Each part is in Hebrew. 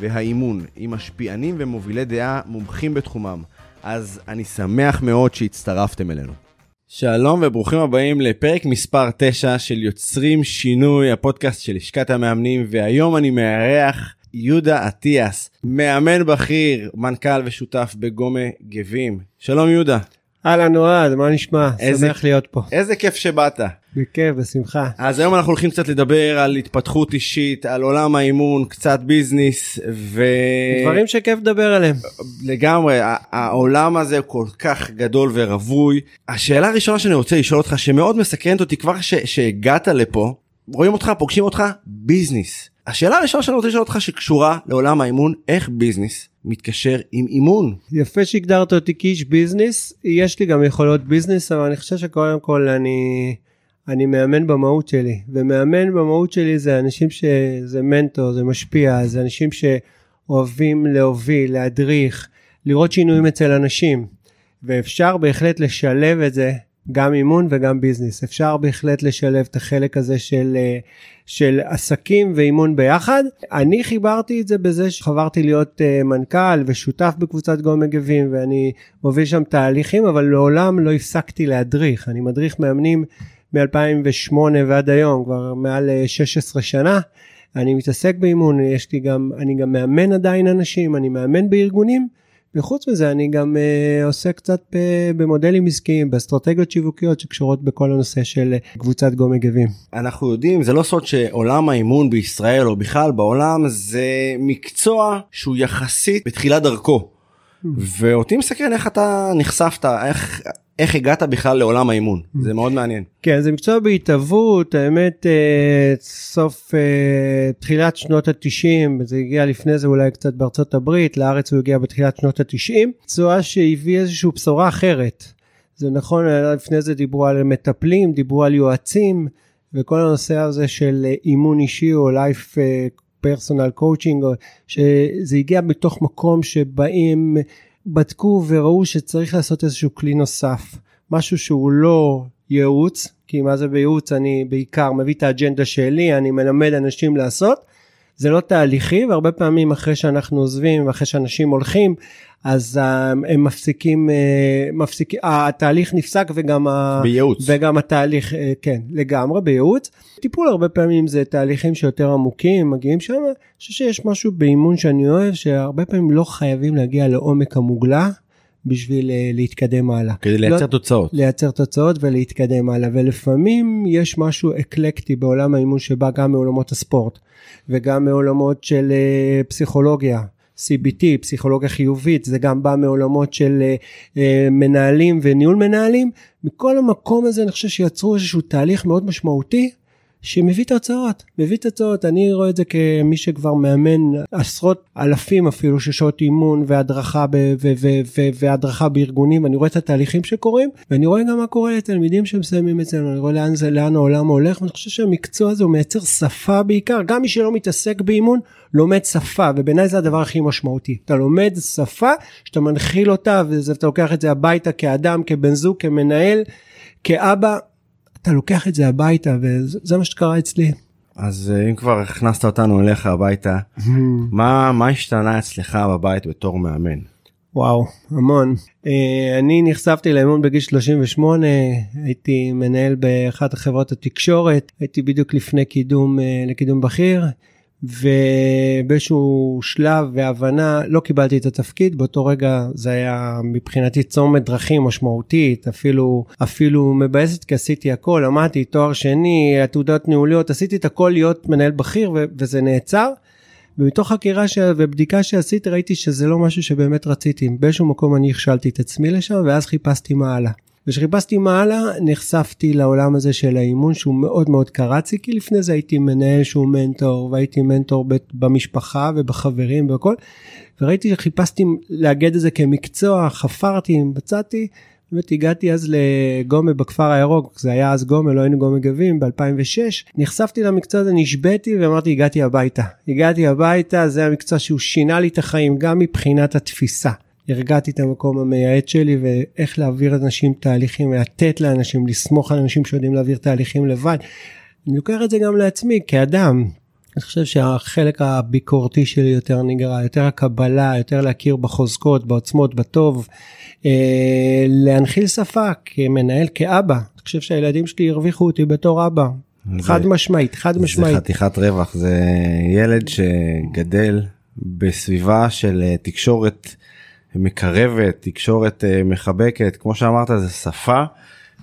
והאימון, עם משפיענים ומובילי דעה מומחים בתחומם. אז אני שמח מאוד שהצטרפתם אלינו. שלום וברוכים הבאים לפרק מספר 9 של יוצרים שינוי, הפודקאסט של לשכת המאמנים, והיום אני מארח יהודה אטיאס, מאמן בכיר, מנכ"ל ושותף בגומה גבים. שלום יהודה. אהלן אוהד, מה נשמע? איזה- שמח להיות פה. איזה כיף שבאת. בכיף, בשמחה. אז היום אנחנו הולכים קצת לדבר על התפתחות אישית, על עולם האימון, קצת business, ו... דברים שכיף לדבר עליהם. לגמרי, העולם הזה כל כך גדול ורווי. השאלה הראשונה שאני רוצה לשאול אותך, שמאוד מסקרנת אותי כבר שהגעת לפה, רואים אותך, פוגשים אותך, business. השאלה הראשונה שאני רוצה לשאול אותך שקשורה לעולם האימון, איך business מתקשר עם אימון? יפה שהגדרת אותי כאיש business, יש לי גם יכולות business, אבל אני חושב שקודם כל אני, אני מאמן במהות שלי, ומאמן במהות שלי זה אנשים שזה מנטור, זה משפיע, זה אנשים שאוהבים להוביל, להדריך, לראות שינויים אצל אנשים, ואפשר בהחלט לשלב את זה. גם אימון וגם ביזנס. אפשר בהחלט לשלב את החלק הזה של, אה, של עסקים ואימון ביחד. אני חיברתי את זה בזה שחברתי להיות אה, מנכ"ל ושותף בקבוצת גו מגבים ואני מוביל שם תהליכים, אבל לעולם לא הפסקתי להדריך. אני מדריך מאמנים מ-2008 ועד היום, כבר מעל אה, 16 שנה. אני מתעסק באימון, יש לי גם, אני גם מאמן עדיין אנשים, אני מאמן בארגונים. וחוץ מזה אני גם uh, עושה קצת ב- במודלים עסקיים, באסטרטגיות שיווקיות שקשורות בכל הנושא של uh, קבוצת גו מגבים. אנחנו יודעים, זה לא סוד שעולם האימון בישראל או בכלל בעולם זה מקצוע שהוא יחסית בתחילת דרכו. ואותי מסקרן איך אתה נחשפת, איך, איך הגעת בכלל לעולם האימון, זה מאוד מעניין. כן, זה מקצוע בהתהוות, האמת, uh, סוף uh, תחילת שנות התשעים, זה הגיע לפני זה אולי קצת בארצות הברית, לארץ הוא הגיע בתחילת שנות התשעים, מקצוע שהביא איזושהי בשורה אחרת. זה נכון, לפני זה דיברו על מטפלים, דיברו על יועצים, וכל הנושא הזה של אה, אימון אישי או אה, personal coaching, או- שזה הגיע מתוך מקום שבאים, בדקו וראו שצריך לעשות איזשהו כלי נוסף, משהו שהוא לא ייעוץ, כי מה זה בייעוץ? אני בעיקר מביא את האג'נדה שלי, אני מלמד אנשים לעשות. זה לא תהליכי והרבה פעמים אחרי שאנחנו עוזבים ואחרי שאנשים הולכים אז אה, הם מפסיקים, אה, מפסיקים, התהליך נפסק וגם, בייעוץ. וגם התהליך, אה, כן, לגמרי בייעוץ. טיפול הרבה פעמים זה תהליכים שיותר עמוקים, מגיעים שם. אני חושב שיש משהו באימון שאני אוהב, שהרבה פעמים לא חייבים להגיע לעומק המוגלה בשביל אה, להתקדם הלאה. כדי לייצר לא- תוצאות. לייצר תוצאות ולהתקדם הלאה ולפעמים יש משהו אקלקטי בעולם האימון שבא גם מעולמות הספורט וגם מעולמות של אה, פסיכולוגיה. CBT, פסיכולוגיה חיובית, זה גם בא מעולמות של אה, מנהלים וניהול מנהלים. מכל המקום הזה אני חושב שיצרו איזשהו תהליך מאוד משמעותי שמביא תוצאות, מביא תוצאות. אני רואה את זה כמי שכבר מאמן עשרות אלפים אפילו של שעות אימון והדרכה, ב- ו- ו- ו- והדרכה בארגונים, ואני רואה את התהליכים שקורים, ואני רואה גם מה קורה לתלמידים שמסיימים אצלנו, אני רואה לאן זה, לאן העולם הולך, ואני חושב שהמקצוע הזה הוא מייצר שפה בעיקר, גם מי שלא מתעסק באימון, לומד שפה, ובעיניי זה הדבר הכי משמעותי. אתה לומד שפה, שאתה מנחיל אותה, ואתה לוקח את זה הביתה כאדם, כבן זוג, כמנהל, כאבא, אתה לוקח את זה הביתה, וזה מה שקרה אצלי. אז אה, אם כבר הכנסת אותנו אליך הביתה, מה, מה השתנה אצלך בבית בתור מאמן? וואו, המון. אה, אני נחשפתי לאמון בגיל 38, הייתי מנהל באחת החברות התקשורת, הייתי בדיוק לפני קידום, אה, לקידום בכיר, ובאיזשהו שלב והבנה לא קיבלתי את התפקיד, באותו רגע זה היה מבחינתי צומת דרכים משמעותית, אפילו, אפילו מבאסת כי עשיתי הכל, למדתי תואר שני, עתודות ניהוליות, עשיתי את הכל להיות מנהל בכיר וזה נעצר. ומתוך חקירה ש... ובדיקה שעשיתי ראיתי שזה לא משהו שבאמת רציתי. באיזשהו מקום אני הכשלתי את עצמי לשם ואז חיפשתי מה הלאה. וכשחיפשתי מה הלאה נחשפתי לעולם הזה של האימון שהוא מאוד מאוד קרצי כי לפני זה הייתי מנהל שהוא מנטור והייתי מנטור במשפחה ובחברים והכל וראיתי שחיפשתי לאגד את זה כמקצוע, חפרתי, מצאתי, באמת הגעתי אז לגומה בכפר הירוק, זה היה אז גומה, לא היינו גומה גבים, ב-2006. נחשפתי למקצוע הזה, נשבתי ואמרתי, הגעתי הביתה. הגעתי הביתה, זה המקצוע שהוא שינה לי את החיים, גם מבחינת התפיסה. הרגעתי את המקום המייעץ שלי ואיך להעביר לאנשים תהליכים, לתת לאנשים, לסמוך על אנשים שיודעים להעביר תהליכים לבד. אני לוקח את זה גם לעצמי כאדם. אני חושב שהחלק הביקורתי שלי יותר נגרע, יותר הקבלה, יותר להכיר בחוזקות, בעוצמות, בטוב, אה, להנחיל שפה כמנהל, כאבא. אני חושב שהילדים שלי הרוויחו אותי בתור אבא. זה, חד משמעית, חד משמעית. זה חתיכת רווח, זה ילד שגדל בסביבה של אה, תקשורת מקרבת, תקשורת אה, מחבקת, כמו שאמרת, זה שפה.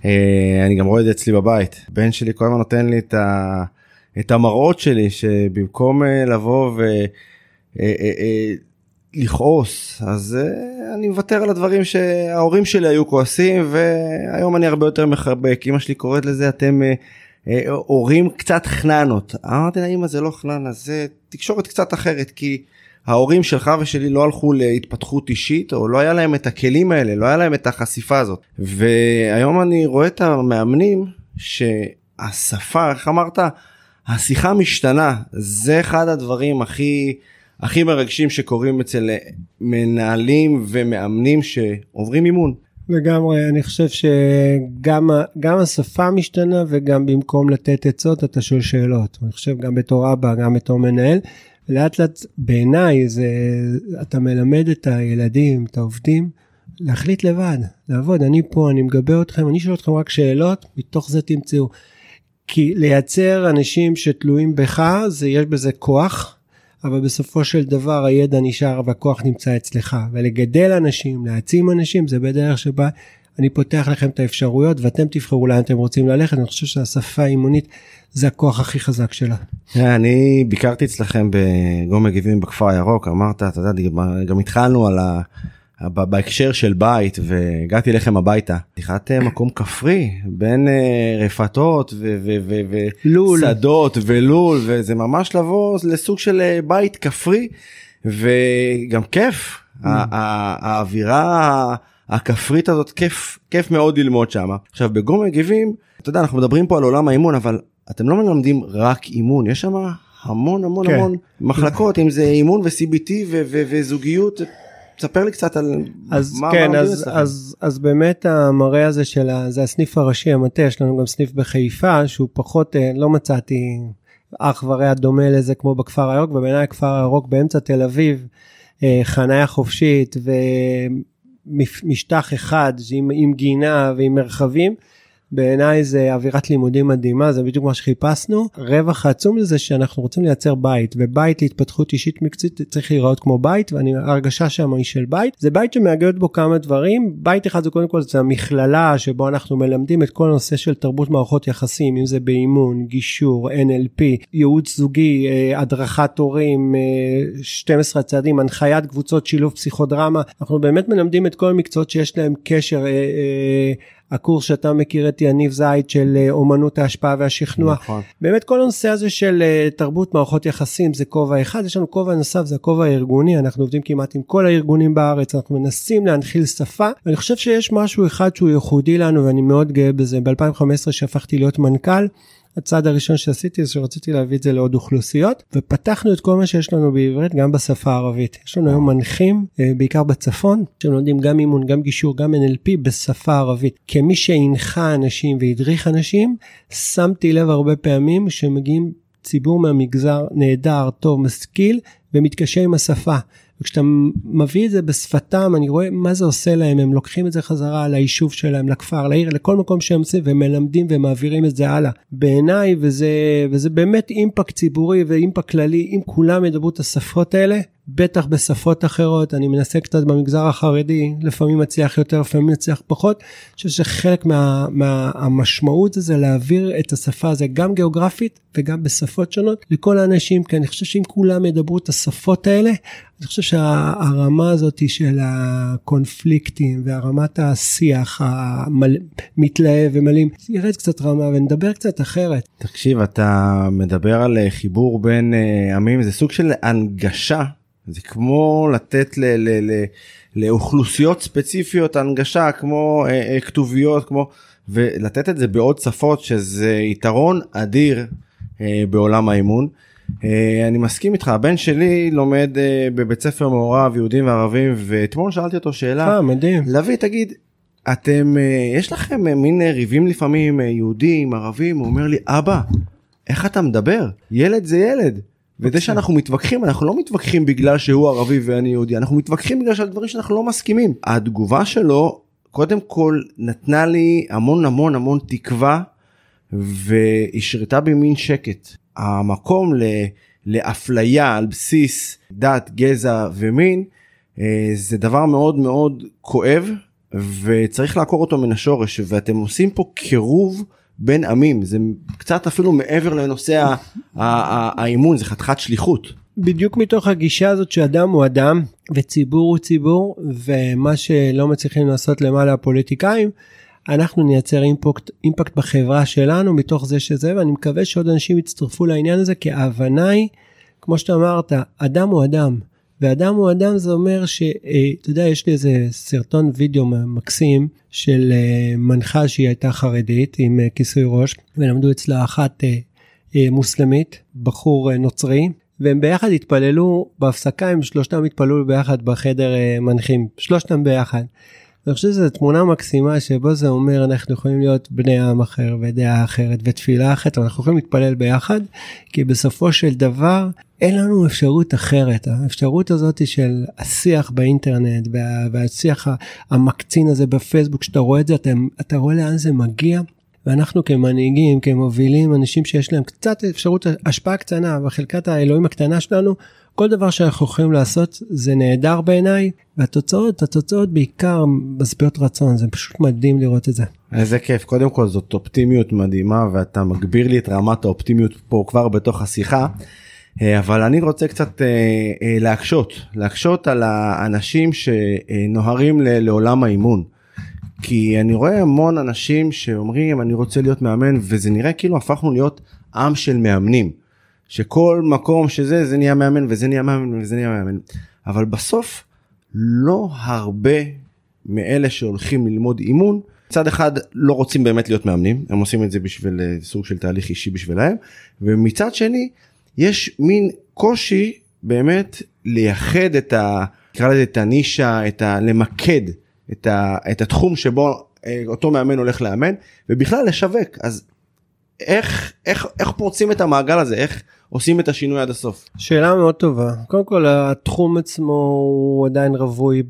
אה, אני גם רואה את זה אצלי בבית. בן שלי כל הזמן נותן לי את, ה, את המראות שלי, שבמקום אה, לבוא ולכעוס, אז אני מוותר על הדברים שההורים שלי היו כועסים, והיום אני הרבה יותר מחבק. אמא שלי קוראת לזה, אתם... הורים קצת חננות. אמרתי לה, אמא זה לא חננה, זה תקשורת קצת אחרת, כי ההורים שלך ושלי לא הלכו להתפתחות אישית או לא היה להם את הכלים האלה לא היה להם את החשיפה הזאת. והיום אני רואה את המאמנים שהשפה איך אמרת? השיחה משתנה. זה אחד הדברים הכי הכי מרגשים שקורים אצל מנהלים ומאמנים שעוברים אימון. לגמרי אני חושב שגם השפה משתנה וגם במקום לתת עצות אתה שואל שאלות. אני חושב גם בתור אבא גם בתור מנהל לאט לאט בעיניי זה אתה מלמד את הילדים את העובדים להחליט לבד לעבוד אני פה אני מגבה אתכם אני שואל אתכם רק שאלות מתוך זה תמצאו. כי לייצר אנשים שתלויים בך זה יש בזה כוח אבל בסופו של דבר הידע נשאר והכוח נמצא אצלך ולגדל אנשים להעצים אנשים זה בדרך שבה אני פותח לכם את האפשרויות ואתם תבחרו לאן אתם רוצים ללכת אני חושב שהשפה האימונית זה הכוח הכי חזק שלה. אני ביקרתי אצלכם בגום מגיבים בכפר הירוק אמרת אתה יודע גם התחלנו על ה... בהקשר של בית והגעתי אליכם הביתה פתיחת אה, מקום כפרי בין אה, רפתות ושדות ולול וזה ממש לבוא לסוג של אה, בית כפרי וגם כיף mm. האווירה הכפרית הזאת כיף כיף מאוד ללמוד שם עכשיו בגום מגיבים אתה יודע אנחנו מדברים פה על עולם האימון אבל אתם לא מלמדים רק אימון יש שם המון המון כן. המון מחלקות אם זה אימון ו-CBT וזוגיות. ספר לי קצת על אז מה כן מה אז, אז אז באמת המראה הזה של ה, זה הסניף הראשי המטה יש לנו גם סניף בחיפה שהוא פחות אה, לא מצאתי אח ורע דומה לזה כמו בכפר הירוק ובעיניי הכפר הירוק באמצע תל אביב אה, חניה חופשית ומשטח אחד עם, עם גינה ועם מרחבים. בעיניי זה אווירת לימודים מדהימה זה בדיוק מה שחיפשנו. רווח העצום לזה שאנחנו רוצים לייצר בית ובית להתפתחות אישית מקצועית צריך להיראות כמו בית ואני הרגשה שם היא של בית. זה בית שמאגד בו כמה דברים. בית אחד זה קודם כל זה המכללה שבו אנחנו מלמדים את כל הנושא של תרבות מערכות יחסים אם זה באימון גישור NLP ייעוץ זוגי אה, הדרכת הורים 12 אה, צעדים הנחיית קבוצות שילוב פסיכודרמה. אנחנו באמת מלמדים את כל המקצועות שיש להם קשר אה, הקורס שאתה מכיר את יניב זייד של אה, אומנות ההשפעה והשכנוע. נכון. באמת כל הנושא הזה של אה, תרבות מערכות יחסים זה כובע אחד, יש לנו כובע נוסף זה הכובע הארגוני, אנחנו עובדים כמעט עם כל הארגונים בארץ, אנחנו מנסים להנחיל שפה. אני חושב שיש משהו אחד שהוא ייחודי לנו ואני מאוד גאה בזה, ב-2015 שהפכתי להיות מנכ"ל. הצעד הראשון שעשיתי זה שרציתי להביא את זה לעוד אוכלוסיות ופתחנו את כל מה שיש לנו בעברית גם בשפה הערבית. יש לנו היום מנחים אה, בעיקר בצפון שלומדים גם אימון גם גישור גם NLP בשפה הערבית. כמי שהנחה אנשים והדריך אנשים שמתי לב הרבה פעמים שמגיעים ציבור מהמגזר נהדר טוב משכיל ומתקשה עם השפה. וכשאתה מביא את זה בשפתם אני רואה מה זה עושה להם הם לוקחים את זה חזרה ליישוב שלהם לכפר לעיר לכל מקום שהם עושים ומלמדים ומעבירים את זה הלאה. בעיניי וזה וזה באמת אימפקט ציבורי ואימפקט כללי אם כולם ידברו את השפות האלה בטח בשפות אחרות, אני מנסה קצת במגזר החרדי, לפעמים מצליח יותר, לפעמים מצליח פחות. אני חושב שחלק מהמשמעות מה, זה להעביר את השפה הזו גם גיאוגרפית וגם בשפות שונות לכל האנשים, כי אני חושב שאם כולם ידברו את השפות האלה, אני חושב שהרמה הזאת של הקונפליקטים והרמת השיח המתלהב ומלאים, ירד קצת רמה ונדבר קצת אחרת. תקשיב, אתה מדבר על חיבור בין אה, עמים, זה סוג של הנגשה זה כמו לתת ל, ל, ל, לאוכלוסיות ספציפיות הנגשה כמו אה, אה, כתוביות כמו ולתת את זה בעוד שפות שזה יתרון אדיר אה, בעולם האימון. אה, אני מסכים איתך הבן שלי לומד אה, בבית ספר מעורב יהודים וערבים ואתמול שאלתי אותו שאלה אה, מדהים. לביא תגיד אתם אה, יש לכם אה, מין אה, ריבים לפעמים אה, יהודים ערבים הוא אומר לי אבא איך אתה מדבר ילד זה ילד. וזה שאנחנו מתווכחים אנחנו לא מתווכחים בגלל שהוא ערבי ואני יהודי אנחנו מתווכחים בגלל שעל דברים שאנחנו לא מסכימים. התגובה שלו קודם כל נתנה לי המון המון המון תקווה והשרתה בי מין שקט. המקום ל, לאפליה על בסיס דת גזע ומין אה, זה דבר מאוד מאוד כואב וצריך לעקור אותו מן השורש ואתם עושים פה קירוב בין עמים זה קצת אפילו מעבר לנושא האימון זה חתיכת שליחות. בדיוק מתוך הגישה הזאת שאדם הוא אדם וציבור הוא ציבור ומה שלא מצליחים לעשות למעלה הפוליטיקאים אנחנו נייצר אימפקט, אימפקט בחברה שלנו מתוך זה שזה ואני מקווה שעוד אנשים יצטרפו לעניין הזה כי ההבנה היא כמו שאתה אמרת אדם הוא אדם ואדם הוא אדם זה אומר שאתה יודע יש לי איזה סרטון וידאו מקסים של אה, מנחה שהיא הייתה חרדית עם אה, כיסוי ראש ולמדו אצלה אחת אה, אה, מוסלמית בחור אה, נוצרי והם ביחד התפללו בהפסקה הם שלושתם התפללו ביחד בחדר אה, מנחים שלושתם ביחד. אני חושב שזו תמונה מקסימה שבו זה אומר אנחנו יכולים להיות בני עם אחר ודעה אחרת ותפילה אחרת אנחנו יכולים להתפלל ביחד כי בסופו של דבר אין לנו אפשרות אחרת האפשרות הזאת של השיח באינטרנט וה, והשיח המקצין הזה בפייסבוק שאתה רואה את זה אתה, אתה רואה לאן זה מגיע ואנחנו כמנהיגים כמובילים אנשים שיש להם קצת אפשרות השפעה קטנה בחלקת האלוהים הקטנה שלנו כל דבר שאנחנו יכולים לעשות זה נהדר בעיניי והתוצאות התוצאות בעיקר משביעות רצון זה פשוט מדהים לראות את זה. איזה כיף קודם כל זאת אופטימיות מדהימה ואתה מגביר לי את רמת האופטימיות פה כבר בתוך השיחה. אה, אבל אני רוצה קצת אה, אה, להקשות להקשות על האנשים שנוהרים לעולם האימון. כי אני רואה המון אנשים שאומרים אני רוצה להיות מאמן וזה נראה כאילו הפכנו להיות עם של מאמנים. שכל מקום שזה זה נהיה מאמן וזה נהיה מאמן וזה נהיה מאמן אבל בסוף לא הרבה מאלה שהולכים ללמוד אימון מצד אחד לא רוצים באמת להיות מאמנים הם עושים את זה בשביל סוג של תהליך אישי בשבילהם ומצד שני יש מין קושי באמת לייחד את ה... נקרא לזה את הנישה את ה... למקד את, ה... את התחום שבו אה, אותו מאמן הולך לאמן ובכלל לשווק. אז איך איך איך פורצים את המעגל הזה? איך עושים את השינוי עד הסוף. שאלה מאוד טובה. קודם כל התחום עצמו הוא עדיין רווי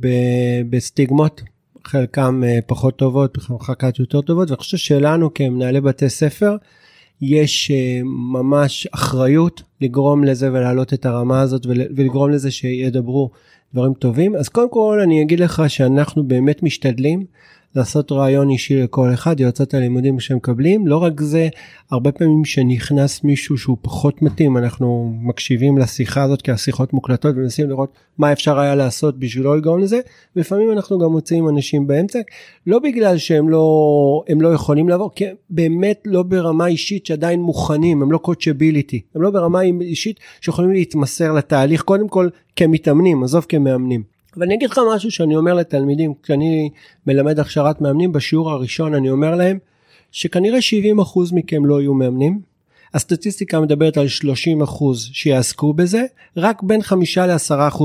בסטיגמות. חלקם אה, פחות טובות חלקת יותר טובות ואני חושב שלנו כמנהלי בתי ספר יש אה, ממש אחריות לגרום לזה ולהעלות את הרמה הזאת ולגרום לזה שידברו דברים טובים. אז קודם כל אני אגיד לך שאנחנו באמת משתדלים לעשות רעיון אישי לכל אחד, יועצות הלימודים שהם מקבלים, לא רק זה, הרבה פעמים שנכנס מישהו שהוא פחות מתאים, אנחנו מקשיבים לשיחה הזאת כי השיחות מוקלטות ומנסים לראות מה אפשר היה לעשות בשביל לא לגרום לזה, ולפעמים אנחנו גם מוצאים אנשים באמצע, לא בגלל שהם לא, הם לא יכולים לעבור, כי באמת לא ברמה אישית שעדיין מוכנים, הם לא קודשביליטי, הם לא ברמה אישית שיכולים להתמסר לתהליך, קודם כל כמתאמנים, עזוב כמאמנים. ואני אגיד לך משהו שאני אומר לתלמידים, כשאני מלמד הכשרת מאמנים, בשיעור הראשון אני אומר להם, שכנראה 70% מכם לא יהיו מאמנים. הסטטיסטיקה מדברת על 30% שיעסקו בזה, רק בין 5 ל-10%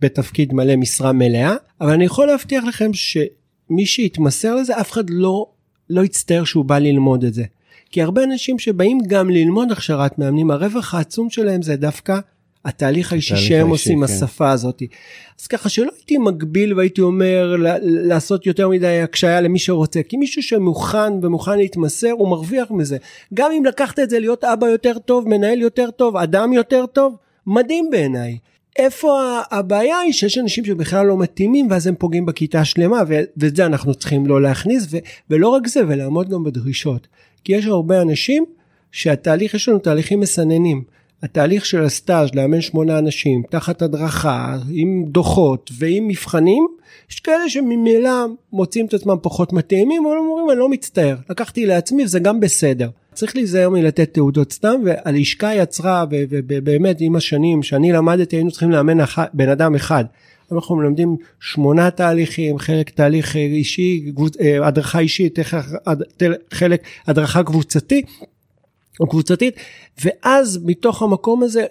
בתפקיד מלא משרה מלאה, אבל אני יכול להבטיח לכם שמי שיתמסר לזה, אף אחד לא, לא יצטער שהוא בא ללמוד את זה. כי הרבה אנשים שבאים גם ללמוד הכשרת מאמנים, הרווח העצום שלהם זה דווקא התהליך האישי שהם עושים, כן. השפה הזאת. אז ככה שלא הייתי מגביל והייתי אומר לעשות יותר מדי הקשיה למי שרוצה, כי מישהו שמוכן ומוכן להתמסר הוא מרוויח מזה. גם אם לקחת את זה להיות אבא יותר טוב, מנהל יותר טוב, אדם יותר טוב, מדהים בעיניי. איפה הבעיה היא שיש אנשים שבכלל לא מתאימים ואז הם פוגעים בכיתה שלמה ואת זה אנחנו צריכים לא להכניס ו- ולא רק זה ולעמוד גם בדרישות כי יש הרבה אנשים שהתהליך יש לנו תהליכים מסננים התהליך של הסטאז' לאמן שמונה אנשים תחת הדרכה עם דוחות ועם מבחנים יש כאלה שממילא מוצאים את עצמם פחות מתאימים אבל אומרים אני לא מצטער לקחתי לעצמי וזה גם בסדר. צריך להיזהר מלתת תעודות סתם והלשכה יצרה ובאמת עם השנים שאני למדתי היינו צריכים לאמן אחד, בן אדם אחד. אנחנו מלמדים שמונה תהליכים חלק תהליך אישי אה, הדרכה אישית חלק הדרכה קבוצתי או קבוצתית ואז מתוך המקום הזה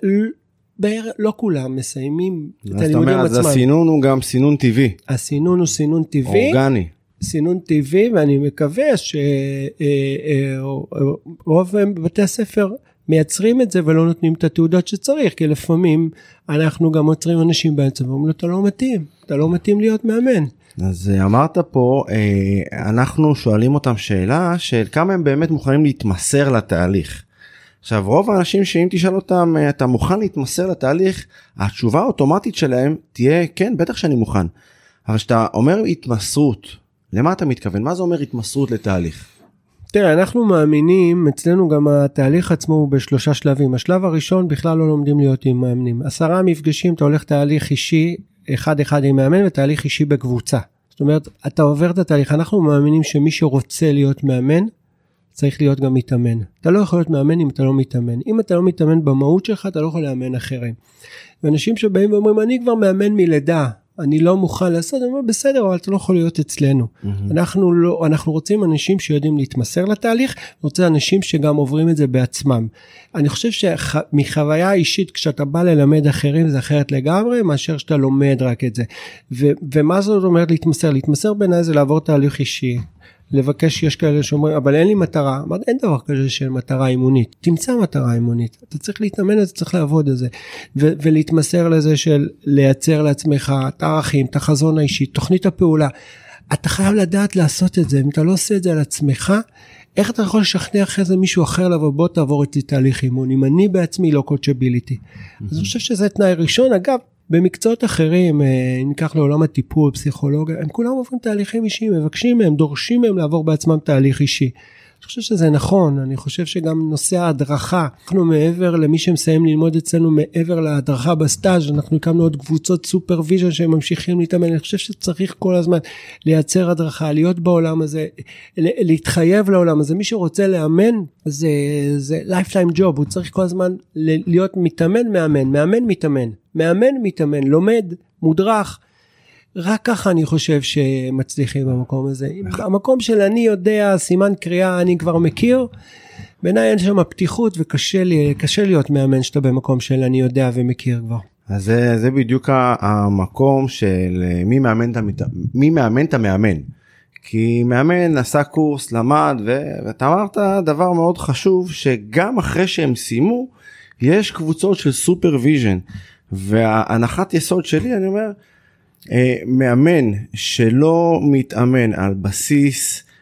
לא כולם מסיימים את הלימודים עצמם. אז הסינון הוא גם סינון טבעי. הסינון הוא סינון טבעי. אורגני. סינון טבעי ואני מקווה שרוב אה, אה, בתי הספר מייצרים את זה ולא נותנים את התעודות שצריך כי לפעמים אנחנו גם עוצרים אנשים באמצע ואומרים לו אתה לא מתאים אתה לא מתאים להיות מאמן. אז אה, אמרת פה אנחנו שואלים אותם שאלה של כמה הם באמת מוכנים להתמסר לתהליך. עכשיו רוב האנשים שאם תשאל אותם אתה מוכן להתמסר לתהליך התשובה האוטומטית שלהם תהיה כן בטח שאני מוכן. אבל כשאתה אומר התמסרות למה אתה מתכוון מה זה אומר התמסרות לתהליך. תראה אנחנו מאמינים אצלנו גם התהליך עצמו הוא בשלושה שלבים השלב הראשון בכלל לא לומדים להיות עם מאמנים עשרה מפגשים אתה הולך תהליך אישי אחד אחד עם מאמן ותהליך אישי בקבוצה. זאת אומרת אתה עובר את התהליך אנחנו מאמינים שמי שרוצה להיות מאמן צריך להיות גם מתאמן. אתה לא יכול להיות מאמן אם אתה לא מתאמן. אם אתה לא מתאמן במהות שלך, אתה לא יכול לאמן אחרים. ואנשים שבאים ואומרים, אני כבר מאמן מלידה, אני לא מוכן לעשות, אני אומר, בסדר, אבל אתה לא יכול להיות אצלנו. Mm-hmm. אנחנו לא, אנחנו רוצים אנשים שיודעים להתמסר לתהליך, רוצים אנשים שגם עוברים את זה בעצמם. אני חושב שמחוויה אישית, כשאתה בא ללמד אחרים זה אחרת לגמרי, מאשר שאתה לומד רק את זה. ו- ומה זאת אומרת להתמסר? להתמסר בעיניי זה לעבור תהליך אישי, לבקש, יש כאלה שאומרים, אבל אין לי מטרה. אמרתי, אין דבר כזה של מטרה אימונית. תמצא מטרה אימונית. אתה צריך להתאמן על זה, צריך לעבוד על זה. ו- ולהתמסר לזה של לייצר לעצמך את הערכים, את החזון האישי, תוכנית הפעולה. אתה חייב לדעת לעשות את זה. אם אתה לא עושה את זה על עצמך, איך אתה יכול לשכנע אחרי זה מישהו אחר לבוא בוא תעבור איתי תהליך אימון אם אני בעצמי לא קודשביליטי. Mm-hmm. אז אני חושב שזה תנאי ראשון אגב במקצועות אחרים, אה, אם ניקח לעולם הטיפול, פסיכולוגיה, הם כולם עוברים תהליכים אישיים, מבקשים מהם, דורשים מהם לעבור בעצמם תהליך אישי. אני חושב שזה נכון, אני חושב שגם נושא ההדרכה, אנחנו מעבר למי שמסיים ללמוד אצלנו, מעבר להדרכה בסטאז', אנחנו הקמנו עוד קבוצות supervision שהם ממשיכים להתאמן, אני חושב שצריך כל הזמן לייצר הדרכה, להיות בעולם הזה, להתחייב לעולם הזה, מי שרוצה לאמן זה, זה lifetime job, הוא צריך כל הזמן להיות מתאמן מאמן, מאמן מתאמן, מאמן מתאמן, לומד, מודרך. רק ככה אני חושב שמצליחים במקום הזה. המקום של אני יודע, סימן קריאה, אני כבר מכיר, בעיניי אין שם פתיחות וקשה לי, קשה להיות מאמן שאתה במקום של אני יודע ומכיר כבר. אז זה, זה בדיוק המקום של מי מאמן, את המת... מי מאמן את המאמן. כי מאמן עשה קורס, למד, ו... ואתה אמרת דבר מאוד חשוב, שגם אחרי שהם סיימו, יש קבוצות של supervision. וההנחת יסוד שלי, אני אומר, מאמן שלא מתאמן על בסיס אה, אה,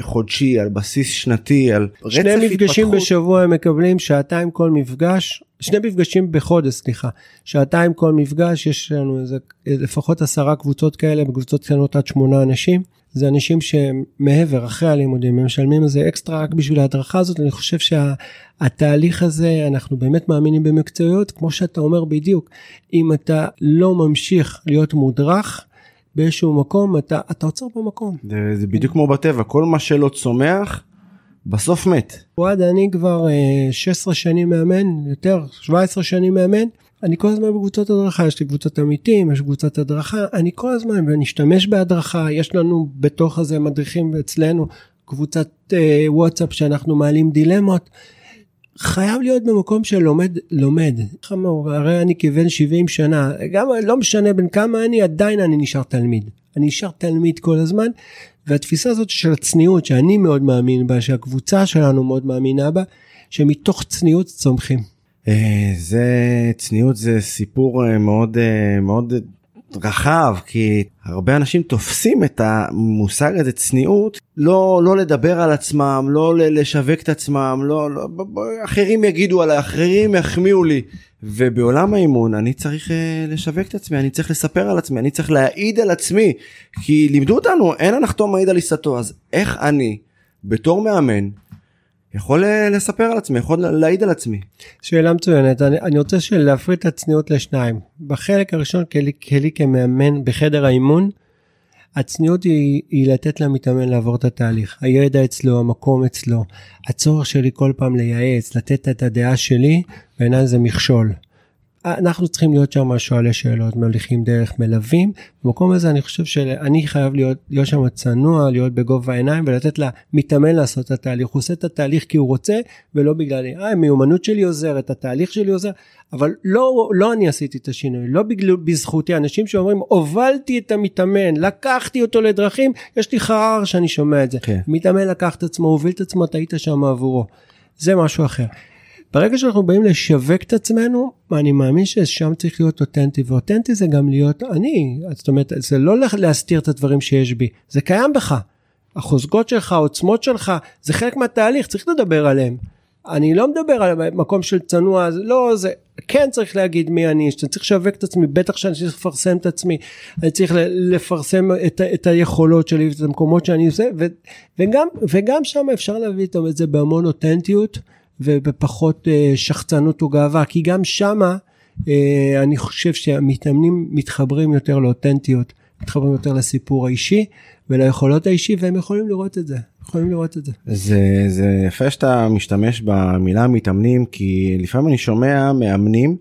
חודשי, על בסיס שנתי, על רצף התפתחות. שני מפגשים התפתחות. בשבוע הם מקבלים שעתיים כל מפגש, שני מפגשים בחודש, סליחה, שעתיים כל מפגש, יש לנו איזה, לפחות עשרה קבוצות כאלה, בקבוצות קטנות עד שמונה אנשים. זה אנשים שהם מעבר, אחרי הלימודים, הם משלמים איזה אקסטרה רק בשביל ההדרכה הזאת, אני חושב שהתהליך שה, הזה, אנחנו באמת מאמינים במקצועיות, כמו שאתה אומר בדיוק, אם אתה לא ממשיך להיות מודרך, באיזשהו מקום אתה, אתה עוצר במקום. זה, זה בדיוק כמו בטבע, כל מה שלא צומח, בסוף מת. וואד, אני כבר 16 אה, שנים מאמן, יותר, 17 שנים מאמן. אני כל הזמן בקבוצות הדרכה, יש לי קבוצת עמיתים, יש קבוצת הדרכה, אני כל הזמן, ואני אשתמש בהדרכה, יש לנו בתוך הזה מדריכים אצלנו, קבוצת אה, וואטסאפ שאנחנו מעלים דילמות. חייב להיות במקום של לומד, לומד. הרי אני כבן 70 שנה, גם לא משנה בין כמה אני, עדיין אני נשאר תלמיד. אני נשאר תלמיד כל הזמן, והתפיסה הזאת של הצניעות, שאני מאוד מאמין בה, שהקבוצה שלנו מאוד מאמינה בה, שמתוך צניעות צומחים. אה, זה צניעות זה סיפור אה, מאוד אה, מאוד רחב כי הרבה אנשים תופסים את המושג הזה צניעות לא לא לדבר על עצמם לא לשווק את עצמם לא, לא אחרים יגידו עליי אחרים יחמיאו לי. ובעולם האימון אני צריך לשווק את עצמי אני צריך לספר על עצמי אני צריך להעיד על עצמי. כי לימדו אותנו אין הנחתום מעיד על עיסתו. אז איך אני בתור מאמן יכול אה, לספר על עצמי, יכול להעיד על עצמי. שאלה מצוינת, אני, אני רוצה להפריד את הצניעות לשניים. בחלק הראשון, כלי, כלי כמאמן בחדר האימון, הצניעות היא, היא לתת למתאמן לעבור את התהליך. הידע אצלו, המקום אצלו, הצורך שלי כל פעם לייעץ, לתת את הדעה שלי, בעיניי זה מכשול. אנחנו צריכים להיות שם שואלי שאלות, מליכים דרך, מלווים. במקום הזה אני חושב שאני חייב להיות, להיות שם צנוע, להיות בגובה העיניים ולתת למתאמן לעשות את התהליך. הוא עושה את התהליך כי הוא רוצה ולא בגלל, אה, המיומנות שלי עוזרת, התהליך שלי עוזר, אבל לא, לא אני עשיתי את השינוי, לא בגלל, בזכותי. אנשים שאומרים, הובלתי את המתאמן, לקחתי אותו לדרכים, יש לי חרר שאני שומע את זה. כן. מתאמן לקח את עצמו, הוביל את עצמו, אתה היית שם עבורו. זה משהו אחר. ברגע שאנחנו באים לשווק את עצמנו, אני מאמין ששם צריך להיות אותנטי, ואותנטי זה גם להיות אני, זאת אומרת, זה לא להסתיר את הדברים שיש בי, זה קיים בך. החוזקות שלך, העוצמות שלך, זה חלק מהתהליך, צריך לדבר עליהם. אני לא מדבר על מקום של צנוע, לא, זה כן צריך להגיד מי אני, שאני צריך לשווק את עצמי, בטח שאני צריך לפרסם את עצמי, אני צריך לפרסם את, את היכולות שלי ואת המקומות שאני עושה, ו, וגם, וגם שם אפשר להביא את זה בהמון אותנטיות. ובפחות אה, שחצנות וגאווה, כי גם שמה אה, אני חושב שהמתאמנים מתחברים יותר לאותנטיות, מתחברים יותר לסיפור האישי וליכולות האישי, והם יכולים לראות את זה. יכולים לראות את זה. זה, זה יפה שאתה משתמש במילה מתאמנים, כי לפעמים אני שומע מאמנים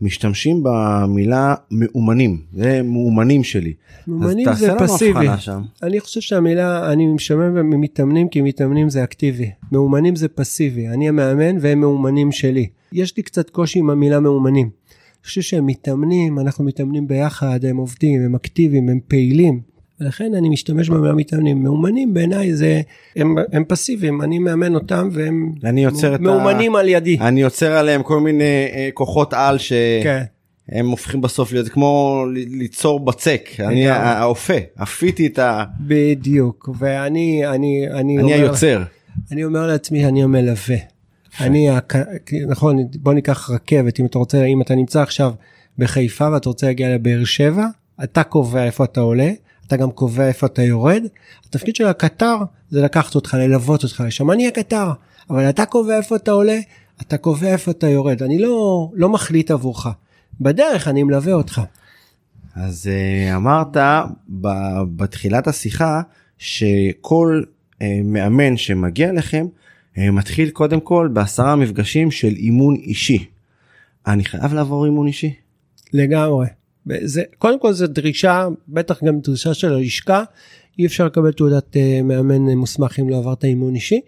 משתמשים במילה מאומנים, זה מאומנים שלי. מאומנים זה פסיבי. אני חושב שהמילה, אני משמש ממתאמנים כי מתאמנים זה אקטיבי. מאומנים זה פסיבי, אני המאמן והם מאומנים שלי. יש לי קצת קושי עם המילה מאומנים. אני חושב שהם מתאמנים, אנחנו מתאמנים ביחד, הם עובדים, הם אקטיביים, הם פעילים. ולכן אני משתמש במילה מתאמנים. מאומנים בעיניי זה, הם, הם פסיביים, אני מאמן אותם והם מאומנים ה... על ידי. אני יוצר עליהם כל מיני אה, כוחות על שהם כן. הופכים בסוף להיות כמו ליצור בצק, אני האופה, אפיתי את ה... בדיוק, ואני, אני, אני, אני אומר, היוצר. אני אומר לעצמי, אני המלווה. אני, נכון, בוא ניקח רכבת, אם אתה רוצה, אם אתה נמצא עכשיו בחיפה ואתה רוצה להגיע לבאר שבע, אתה קובע איפה אתה עולה. אתה גם קובע איפה אתה יורד. התפקיד של הקטר זה לקחת אותך, ללוות אותך לשם. אני הקטר, אבל אתה קובע איפה אתה עולה, אתה קובע איפה אתה יורד. אני לא, לא מחליט עבורך. בדרך אני מלווה אותך. אז uh, אמרת בתחילת השיחה שכל uh, מאמן שמגיע אליכם uh, מתחיל קודם כל בעשרה מפגשים של אימון אישי. אני חייב לעבור אימון אישי? לגמרי. זה, קודם כל זו דרישה, בטח גם דרישה של הלשכה, אי אפשר לקבל תעודת uh, מאמן מוסמך אם לא עברת אימון אישי.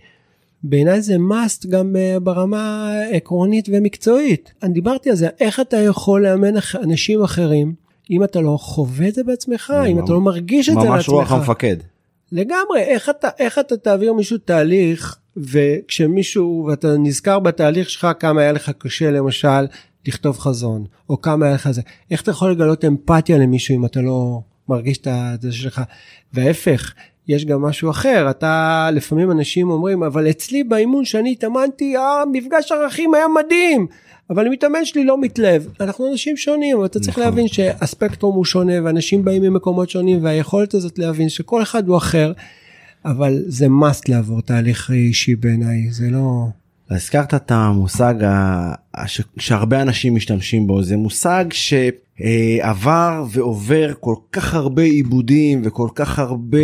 בעיניי זה must גם uh, ברמה עקרונית ומקצועית. אני דיברתי על זה, איך אתה יכול לאמן אנשים אחרים אם אתה לא חווה את זה בעצמך, אם אתה לא מרגיש את זה לעצמך. ממש רוח המפקד. לגמרי, איך אתה, איך אתה תעביר מישהו תהליך, וכשמישהו, ואתה נזכר בתהליך שלך כמה היה לך קשה למשל לכתוב חזון, או כמה היה לך זה. איך אתה יכול לגלות אמפתיה למישהו אם אתה לא מרגיש את זה שלך? וההפך, יש גם משהו אחר, אתה, לפעמים אנשים אומרים, אבל אצלי באימון שאני התאמנתי, המפגש ערכים היה מדהים, אבל המתאמן שלי לא מתלהב. אנחנו אנשים שונים, אבל אתה צריך נכון. להבין שהספקטרום הוא שונה, ואנשים באים ממקומות שונים, והיכולת הזאת להבין שכל אחד הוא אחר, אבל זה must לעבור תהליך אישי בעיניי, זה לא... הזכרת את המושג שהרבה אנשים משתמשים בו זה מושג שעבר ועובר כל כך הרבה עיבודים וכל כך הרבה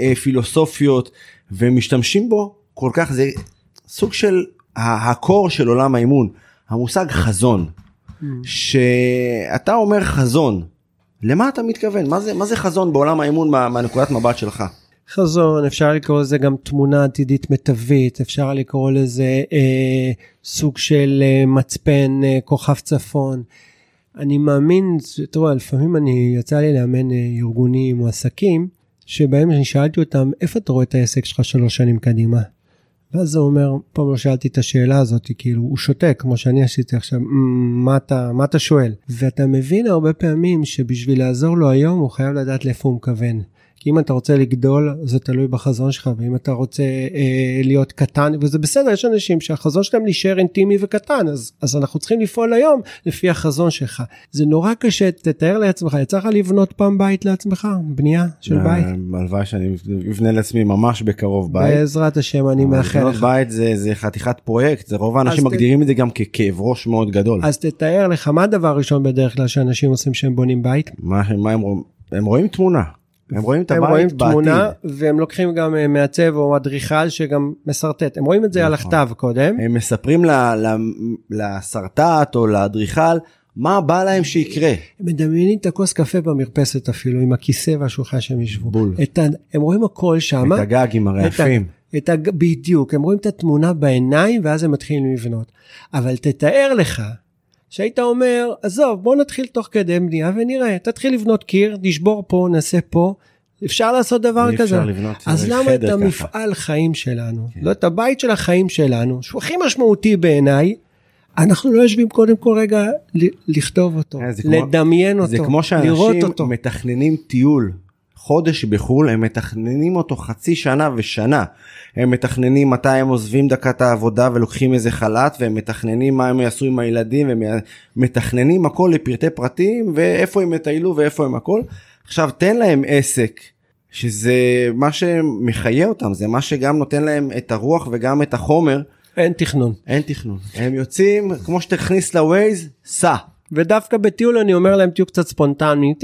אה, פילוסופיות ומשתמשים בו כל כך זה סוג של הקור של עולם האימון המושג חזון. שאתה אומר חזון למה אתה מתכוון מה זה מה זה חזון בעולם האימון מהנקודת מבט שלך. חזון, אפשר לקרוא לזה גם תמונה עתידית מיטבית, אפשר לקרוא לזה אה, סוג של אה, מצפן אה, כוכב צפון. אני מאמין, תראו, לפעמים אני, יצא לי לאמן אה, ארגונים או עסקים, שבהם אני שאלתי אותם, איפה אתה רואה את העסק שלך שלוש שנים קדימה? ואז הוא אומר, פעם לא שאלתי את השאלה הזאת, כאילו, הוא שותק, כמו שאני עשיתי עכשיו, מה אתה, מה אתה שואל? ואתה מבין הרבה פעמים שבשביל לעזור לו היום, הוא חייב לדעת לאיפה הוא מכוון. כי אם אתה רוצה לגדול זה תלוי בחזון שלך ואם אתה רוצה אה, להיות קטן וזה בסדר יש אנשים שהחזון שלהם להישאר אינטימי וקטן אז, אז אנחנו צריכים לפעול היום לפי החזון שלך זה נורא קשה תתאר לעצמך יצא לך לבנות פעם בית לעצמך בנייה של אה, בית. הלוואי שאני אבנה לעצמי ממש בקרוב בית. בעזרת השם אני מאחל לך. בית זה, זה חתיכת פרויקט זה רוב האנשים מגדירים ת... את זה גם ככאב ראש מאוד גדול. אז תתאר לך מה הדבר הראשון בדרך כלל שאנשים עושים שהם בונים בית. מה, מה הם, הם רואים תמונה. הם רואים את הבית הם רואים בעתיד. תמונה והם לוקחים גם אה, מעצב או אדריכל שגם משרטט הם רואים את זה נכון. על הכתב קודם. הם מספרים לשרטט או לאדריכל מה בא להם שיקרה. הם מדמיינים את הכוס קפה במרפסת אפילו עם הכיסא והשולחן שהם ישבו. בול. את ה... הם רואים הכל שם. את הגג עם הרעפים. את ה... את הג... בדיוק הם רואים את התמונה בעיניים ואז הם מתחילים לבנות. אבל תתאר לך שהיית אומר עזוב בוא נתחיל תוך כדי בנייה ונראה תתחיל לבנות קיר נשבור פה נעשה פה. אפשר לעשות דבר כזה. אז למה את המפעל חיים שלנו? כן. לא את הבית של החיים שלנו שהוא הכי משמעותי בעיניי אנחנו לא יושבים קודם כל רגע לכתוב אותו לדמיין כמו, אותו זה כמו שאנשים מתכננים טיול חודש בחו"ל הם מתכננים אותו חצי שנה ושנה. הם מתכננים מתי הם עוזבים דקת העבודה ולוקחים איזה חל"ת והם מתכננים מה הם יעשו עם הילדים והם מתכננים הכל לפרטי פרטים ואיפה הם יטיילו ואיפה הם הכל. עכשיו תן להם עסק שזה מה שמחיה אותם זה מה שגם נותן להם את הרוח וגם את החומר. אין תכנון. אין תכנון. הם יוצאים כמו שתכניס לווייז סע. ודווקא בטיול אני אומר להם תהיו קצת ספונטניים,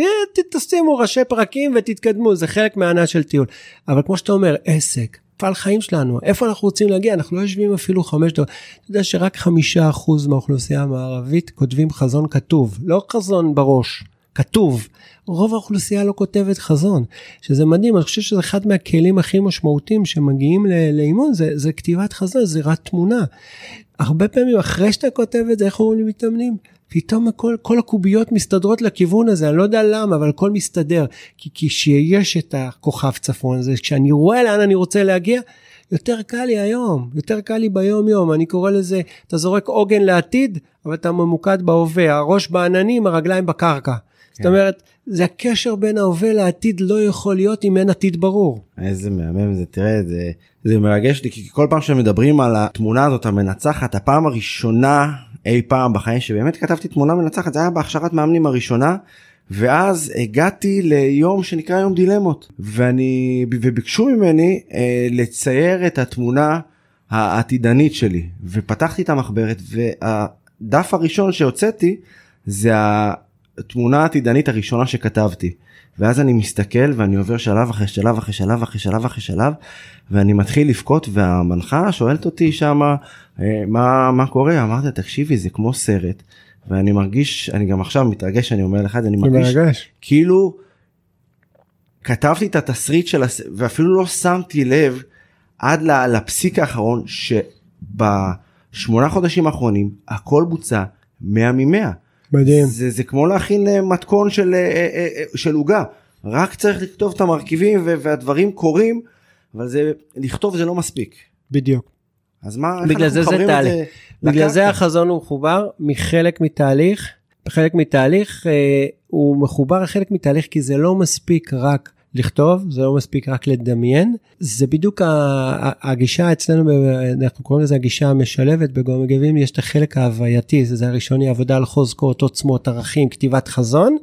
תשימו ראשי פרקים ותתקדמו, זה חלק מהענה של טיול. אבל כמו שאתה אומר, עסק, מפעל חיים שלנו, איפה אנחנו רוצים להגיע? אנחנו לא יושבים אפילו חמש דקות. אתה יודע שרק חמישה אחוז מהאוכלוסייה המערבית כותבים חזון כתוב, לא חזון בראש, כתוב. רוב האוכלוסייה לא כותבת חזון, שזה מדהים, אני חושב שזה אחד מהכלים הכי משמעותיים שמגיעים לאימון, זה, זה כתיבת חזון, זירת תמונה. הרבה פעמים אחרי שאתה כותב את זה, איך אומרים לי מתאמנים? פתאום הכל, כל הקוביות מסתדרות לכיוון הזה, אני לא יודע למה, אבל הכל מסתדר. כי כשיש את הכוכב צפון הזה, כשאני רואה לאן אני רוצה להגיע, יותר קל לי היום, יותר קל לי ביום יום, אני קורא לזה, אתה זורק עוגן לעתיד, אבל אתה ממוקד בהווה, הראש בעננים, הרגליים בקרקע. זאת כן. אומרת, זה הקשר בין ההווה לעתיד לא יכול להיות אם אין עתיד ברור. איזה מהמם זה, תראה, זה, זה מרגש אותי, כי כל פעם שמדברים על התמונה הזאת המנצחת, הפעם הראשונה אי פעם בחיים שבאמת כתבתי תמונה מנצחת זה היה בהכשרת מאמנים הראשונה ואז הגעתי ליום שנקרא יום דילמות ואני וביקשו ממני אה, לצייר את התמונה העתידנית שלי ופתחתי את המחברת והדף הראשון שהוצאתי זה התמונה העתידנית הראשונה שכתבתי. ואז אני מסתכל ואני עובר שלב אחרי שלב אחרי שלב אחרי שלב אחרי שלב ואני מתחיל לבכות והמנחה שואלת אותי שמה אה, מה מה קורה אמרתי תקשיבי זה כמו סרט ואני מרגיש אני גם עכשיו מתרגש אני אומר לך את זה אני מרגיש מרגש. כאילו כתבתי את התסריט של הס... ואפילו לא שמתי לב עד לפסיק האחרון שבשמונה חודשים האחרונים הכל בוצע 100 מ-100. מדהים. זה, זה כמו להכין אה, מתכון של, אה, של עוגה רק צריך לכתוב את המרכיבים והדברים קורים אבל זה לכתוב זה לא מספיק. בדיוק. אז מה, בגלל זה זה תהליך. בגלל זה החזון הוא מחובר מחלק מתהליך, חלק מתהליך אה, הוא מחובר לחלק מתהליך כי זה לא מספיק רק לכתוב, זה לא מספיק רק לדמיין, זה בדיוק הגישה אצלנו, אנחנו קוראים לזה הגישה המשלבת בגורם מגבים, יש את החלק ההווייתי, זה הראשוני, עבודה על חוזקות, עוצמות, ערכים, כתיבת חזון.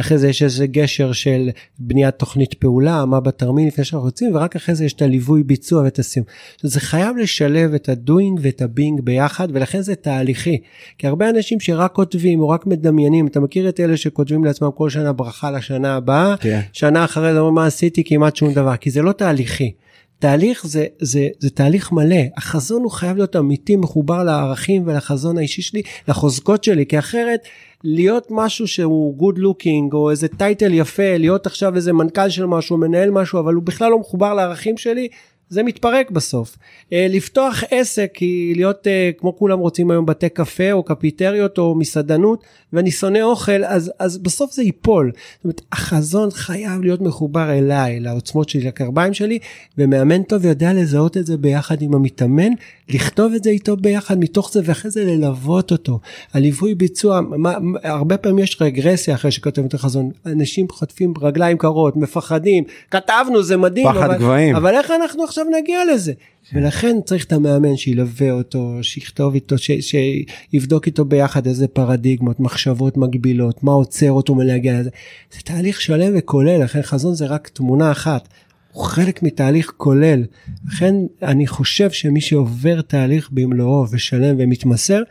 אחרי זה יש איזה גשר של בניית תוכנית פעולה, מה בתרמין לפני שאנחנו רוצים, ורק אחרי זה יש את הליווי ביצוע ואת הסיום. זה חייב לשלב את הדוינג ואת הבינג ביחד, ולכן זה תהליכי. כי הרבה אנשים שרק כותבים או רק מדמיינים, אתה מכיר את אלה שכותבים לעצמם כל שנה ברכה לשנה הבאה, כן. שנה אחרי זה אומרים מה עשיתי כמעט שום דבר, כי זה לא תהליכי. תהליך זה, זה, זה תהליך מלא, החזון הוא חייב להיות אמיתי, מחובר לערכים ולחזון האישי שלי, לחוזקות שלי, כי אחרת להיות משהו שהוא good looking או איזה טייטל יפה, להיות עכשיו איזה מנכ"ל של משהו, מנהל משהו, אבל הוא בכלל לא מחובר לערכים שלי, זה מתפרק בסוף. אה, לפתוח עסק היא להיות אה, כמו כולם רוצים היום בתי קפה או קפיטריות או מסעדנות ואני שונא אוכל אז, אז בסוף זה ייפול. זאת אומרת החזון חייב להיות מחובר אליי לעוצמות שלי לקרביים שלי ומאמן טוב יודע לזהות את זה ביחד עם המתאמן לכתוב את זה איתו ביחד מתוך זה ואחרי זה ללוות אותו. הליווי ביצוע מה, הרבה פעמים יש רגרסיה אחרי שכותבים את החזון אנשים חוטפים רגליים קרות מפחדים כתבנו זה מדהים פחד אבל, גבהים. אבל איך אנחנו עכשיו נגיע לזה. ולכן צריך את המאמן שילווה אותו שיכתוב איתו ש, שיבדוק איתו ביחד איזה פרדיגמות מחשבות מגבילות מה עוצר אותו מלהגיע לזה. זה תהליך שלם וכולל לכן חזון זה רק תמונה אחת. הוא חלק מתהליך כולל. לכן אני חושב שמי שעובר תהליך במלואו ושלם ומתמסר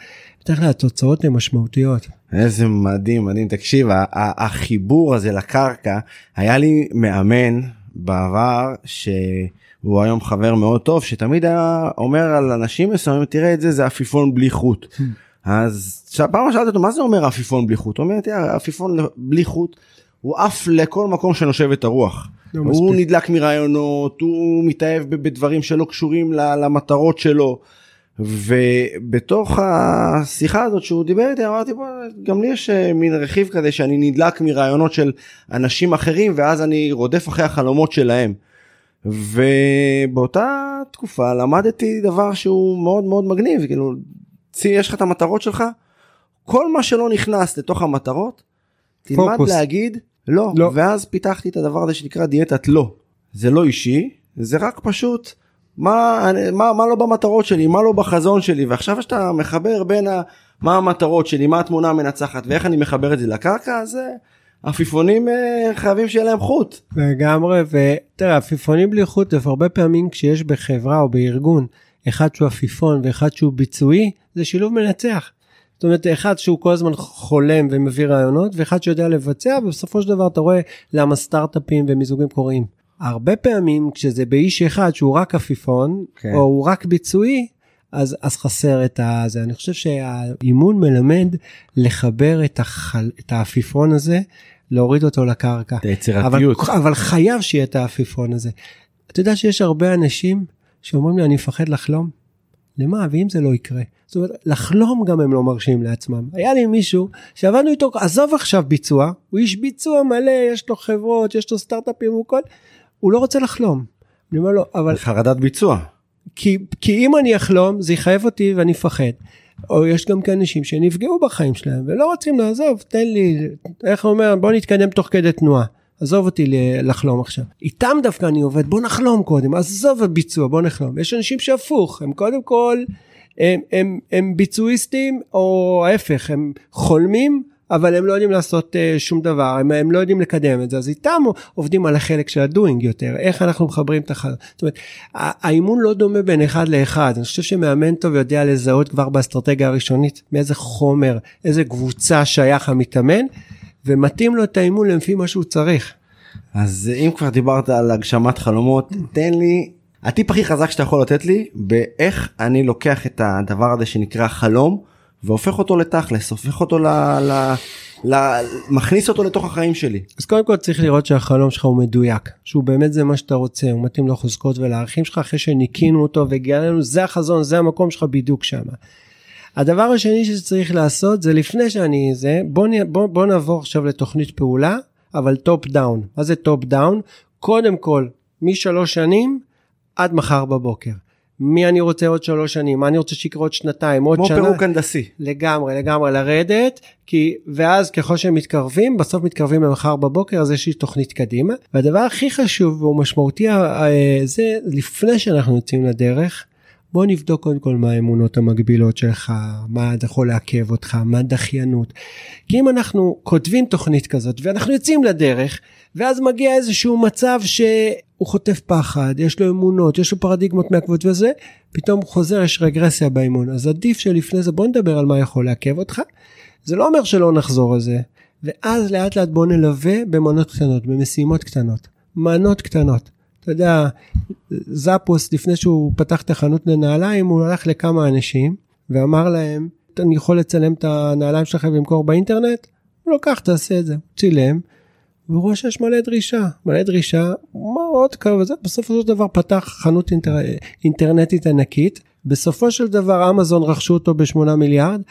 בדרך כלל התוצאות הן משמעותיות. איזה מדהים מדהים. תקשיב החיבור הזה לקרקע היה לי מאמן בעבר שהוא היום חבר מאוד טוב שתמיד היה אומר על אנשים מסוימים תראה את זה זה עפיפון בלי חוט. אז פעם שאלתי אותו מה זה אומר עפיפון בלי חוט? הוא אומר תראה עפיפון בלי חוט הוא עף לכל מקום שנושבת הרוח. לא הוא מספיק. נדלק מרעיונות הוא מתאהב בדברים שלא קשורים למטרות שלו. ובתוך השיחה הזאת שהוא דיבר איתי אמרתי בוא גם לי יש אה, מין רכיב כזה שאני נדלק מרעיונות של אנשים אחרים ואז אני רודף אחרי החלומות שלהם. ובאותה תקופה למדתי דבר שהוא מאוד מאוד מגניב כאילו צי יש לך את המטרות שלך כל מה שלא נכנס לתוך המטרות תלמד פוקוס. להגיד לא. לא. ואז פיתחתי את הדבר הזה שנקרא דיאטת לא זה לא אישי זה רק פשוט מה, מה, מה לא במטרות שלי, מה לא בחזון שלי, ועכשיו שאתה מחבר בין ה, מה המטרות שלי, מה התמונה המנצחת ואיך אני מחבר את זה לקרקע, אז אה, עפיפונים אה, חייבים שיהיה להם חוט. לגמרי ותראה עפיפונים בלי חוט זה הרבה פעמים כשיש בחברה או בארגון אחד שהוא עפיפון ואחד שהוא ביצועי זה שילוב מנצח. זאת אומרת אחד שהוא כל הזמן חולם ומביא רעיונות ואחד שיודע לבצע ובסופו של דבר אתה רואה למה סטארט-אפים ומיזוגים קורים. הרבה פעמים כשזה באיש אחד שהוא רק עפיפון כן. או הוא רק ביצועי אז, אז חסר את הזה. אני חושב שהאימון מלמד לחבר את, החל, את העפיפון הזה, להוריד אותו לקרקע. את היצירתיות. אבל, אבל חייב שיהיה את העפיפון הזה. אתה יודע שיש הרבה אנשים שאומרים לי אני מפחד לחלום? למה? ואם זה לא יקרה? זאת אומרת, לחלום גם הם לא מרשים לעצמם. היה לי מישהו שעבדנו איתו, עזוב עכשיו ביצוע, הוא איש ביצוע מלא, יש לו חברות, יש לו סטארט-אפים, הוא כל... הוא לא רוצה לחלום. אני אומר לו, אבל חרדת ביצוע. כי, כי אם אני אחלום זה יחייב אותי ואני אפחד. או יש גם כאן אנשים שנפגעו בחיים שלהם ולא רוצים לעזוב. תן לי איך הוא אומר? בוא נתקדם תוך כדי תנועה. עזוב אותי לחלום עכשיו. איתם דווקא אני עובד. בוא נחלום קודם. עזוב הביצוע בוא נחלום. יש אנשים שהפוך. הם קודם כל הם, הם, הם ביצועיסטים או ההפך הם חולמים אבל הם לא יודעים לעשות uh, שום דבר הם, הם לא יודעים לקדם את זה אז איתם עובדים על החלק של הדוינג יותר איך אנחנו מחברים את החלום. זאת אומרת האימון לא דומה בין אחד לאחד אני חושב שמאמן טוב יודע לזהות כבר באסטרטגיה הראשונית מאיזה חומר איזה קבוצה שייך המתאמן ומתאים לו את האימון לפי מה שהוא צריך. אז אם כבר דיברת על הגשמת חלומות, תן לי, הטיפ הכי חזק שאתה יכול לתת לי, באיך אני לוקח את הדבר הזה שנקרא חלום, והופך אותו לתכלס, הופך אותו ל... ל... ל... מכניס אותו לתוך החיים שלי. אז קודם כל צריך לראות שהחלום שלך הוא מדויק שהוא באמת זה מה שאתה רוצה הוא מתאים לחוזקות ולערכים שלך אחרי שניקינו אותו והגיע לנו זה החזון זה המקום שלך בדיוק שם. הדבר השני שצריך לעשות זה לפני שאני זה בוא, נ- בוא, בוא נעבור עכשיו לתוכנית פעולה אבל top down מה זה top down קודם כל משלוש שנים עד מחר בבוקר. מי אני רוצה עוד שלוש שנים? מה אני רוצה שיקרה עוד שנתיים? עוד כמו שנה? פירוק הנדסי. לגמרי לגמרי לרדת כי ואז ככל שהם מתקרבים בסוף מתקרבים למחר בבוקר אז יש לי תוכנית קדימה. והדבר הכי חשוב והוא משמעותי אה, זה לפני שאנחנו יוצאים לדרך בוא נבדוק קודם כל מה האמונות המגבילות שלך מה יכול לעכב אותך מה דחיינות. כי אם אנחנו כותבים תוכנית כזאת ואנחנו יוצאים לדרך ואז מגיע איזשהו מצב שהוא חוטף פחד יש לו אמונות יש לו פרדיגמות מעכבות וזה פתאום חוזר יש רגרסיה באימון אז עדיף שלפני זה בוא נדבר על מה יכול לעכב אותך. זה לא אומר שלא נחזור על זה. ואז לאט לאט בוא נלווה במנות קטנות במשימות קטנות. מנות קטנות אתה יודע זפוס לפני שהוא פתח את החנות לנעליים הוא הלך לכמה אנשים ואמר להם אני יכול לצלם את הנעליים שלכם ולמכור באינטרנט? לא קח תעשה את זה. צילם והוא רואה שיש מלא דרישה, מלא דרישה, מה עוד כמה זה, בסופו של דבר פתח חנות אינטר... אינטרנטית ענקית, בסופו של דבר אמזון רכשו אותו בשמונה מיליארד,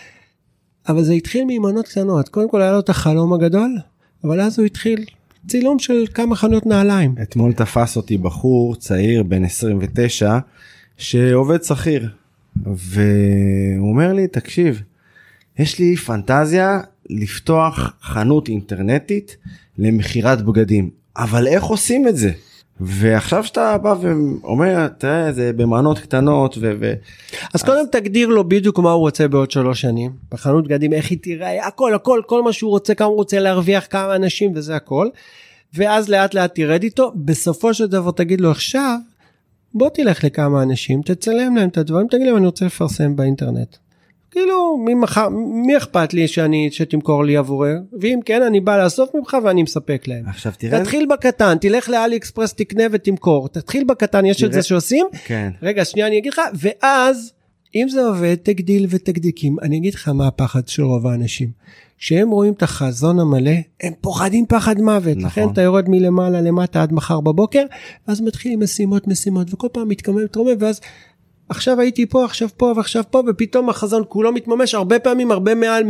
אבל זה התחיל מאמנות קטנות, קודם כל היה לו את החלום הגדול, אבל אז הוא התחיל צילום של כמה חנויות נעליים. אתמול תפס אותי בחור צעיר בן 29 שעובד שכיר והוא אומר לי תקשיב יש לי פנטזיה לפתוח חנות אינטרנטית למכירת בגדים אבל איך עושים את זה. ועכשיו שאתה בא ואומר תראה זה במנות קטנות ו... ו... אז קודם תגדיר לו בדיוק מה הוא רוצה בעוד שלוש שנים בחנות בגדים איך היא תיראה הכל הכל כל מה שהוא רוצה כמה הוא רוצה להרוויח כמה אנשים וזה הכל. ואז לאט לאט תרד איתו בסופו של דבר תגיד לו עכשיו בוא תלך לכמה אנשים תצלם להם את הדברים תגיד להם אני רוצה לפרסם באינטרנט. כאילו מי, מחר, מי אכפת לי שאני שתמכור לי עבורי ואם כן אני בא לאסוף ממך ואני מספק להם. עכשיו תראה תתחיל בקטן תלך לאלי אקספרס תקנה ותמכור תתחיל בקטן יש את זה שעושים כן רגע שנייה אני אגיד לך ואז אם זה עובד תגדיל ותגדיל כי אני אגיד לך מה הפחד של רוב האנשים. כשהם רואים את החזון המלא הם פוחדים פחד מוות נכון. לכן אתה יורד מלמעלה למטה עד מחר בבוקר ואז מתחילים משימות משימות וכל פעם מתקומם מתרומם ואז עכשיו הייתי פה עכשיו פה ועכשיו פה ופתאום החזון כולו מתממש הרבה פעמים הרבה מעל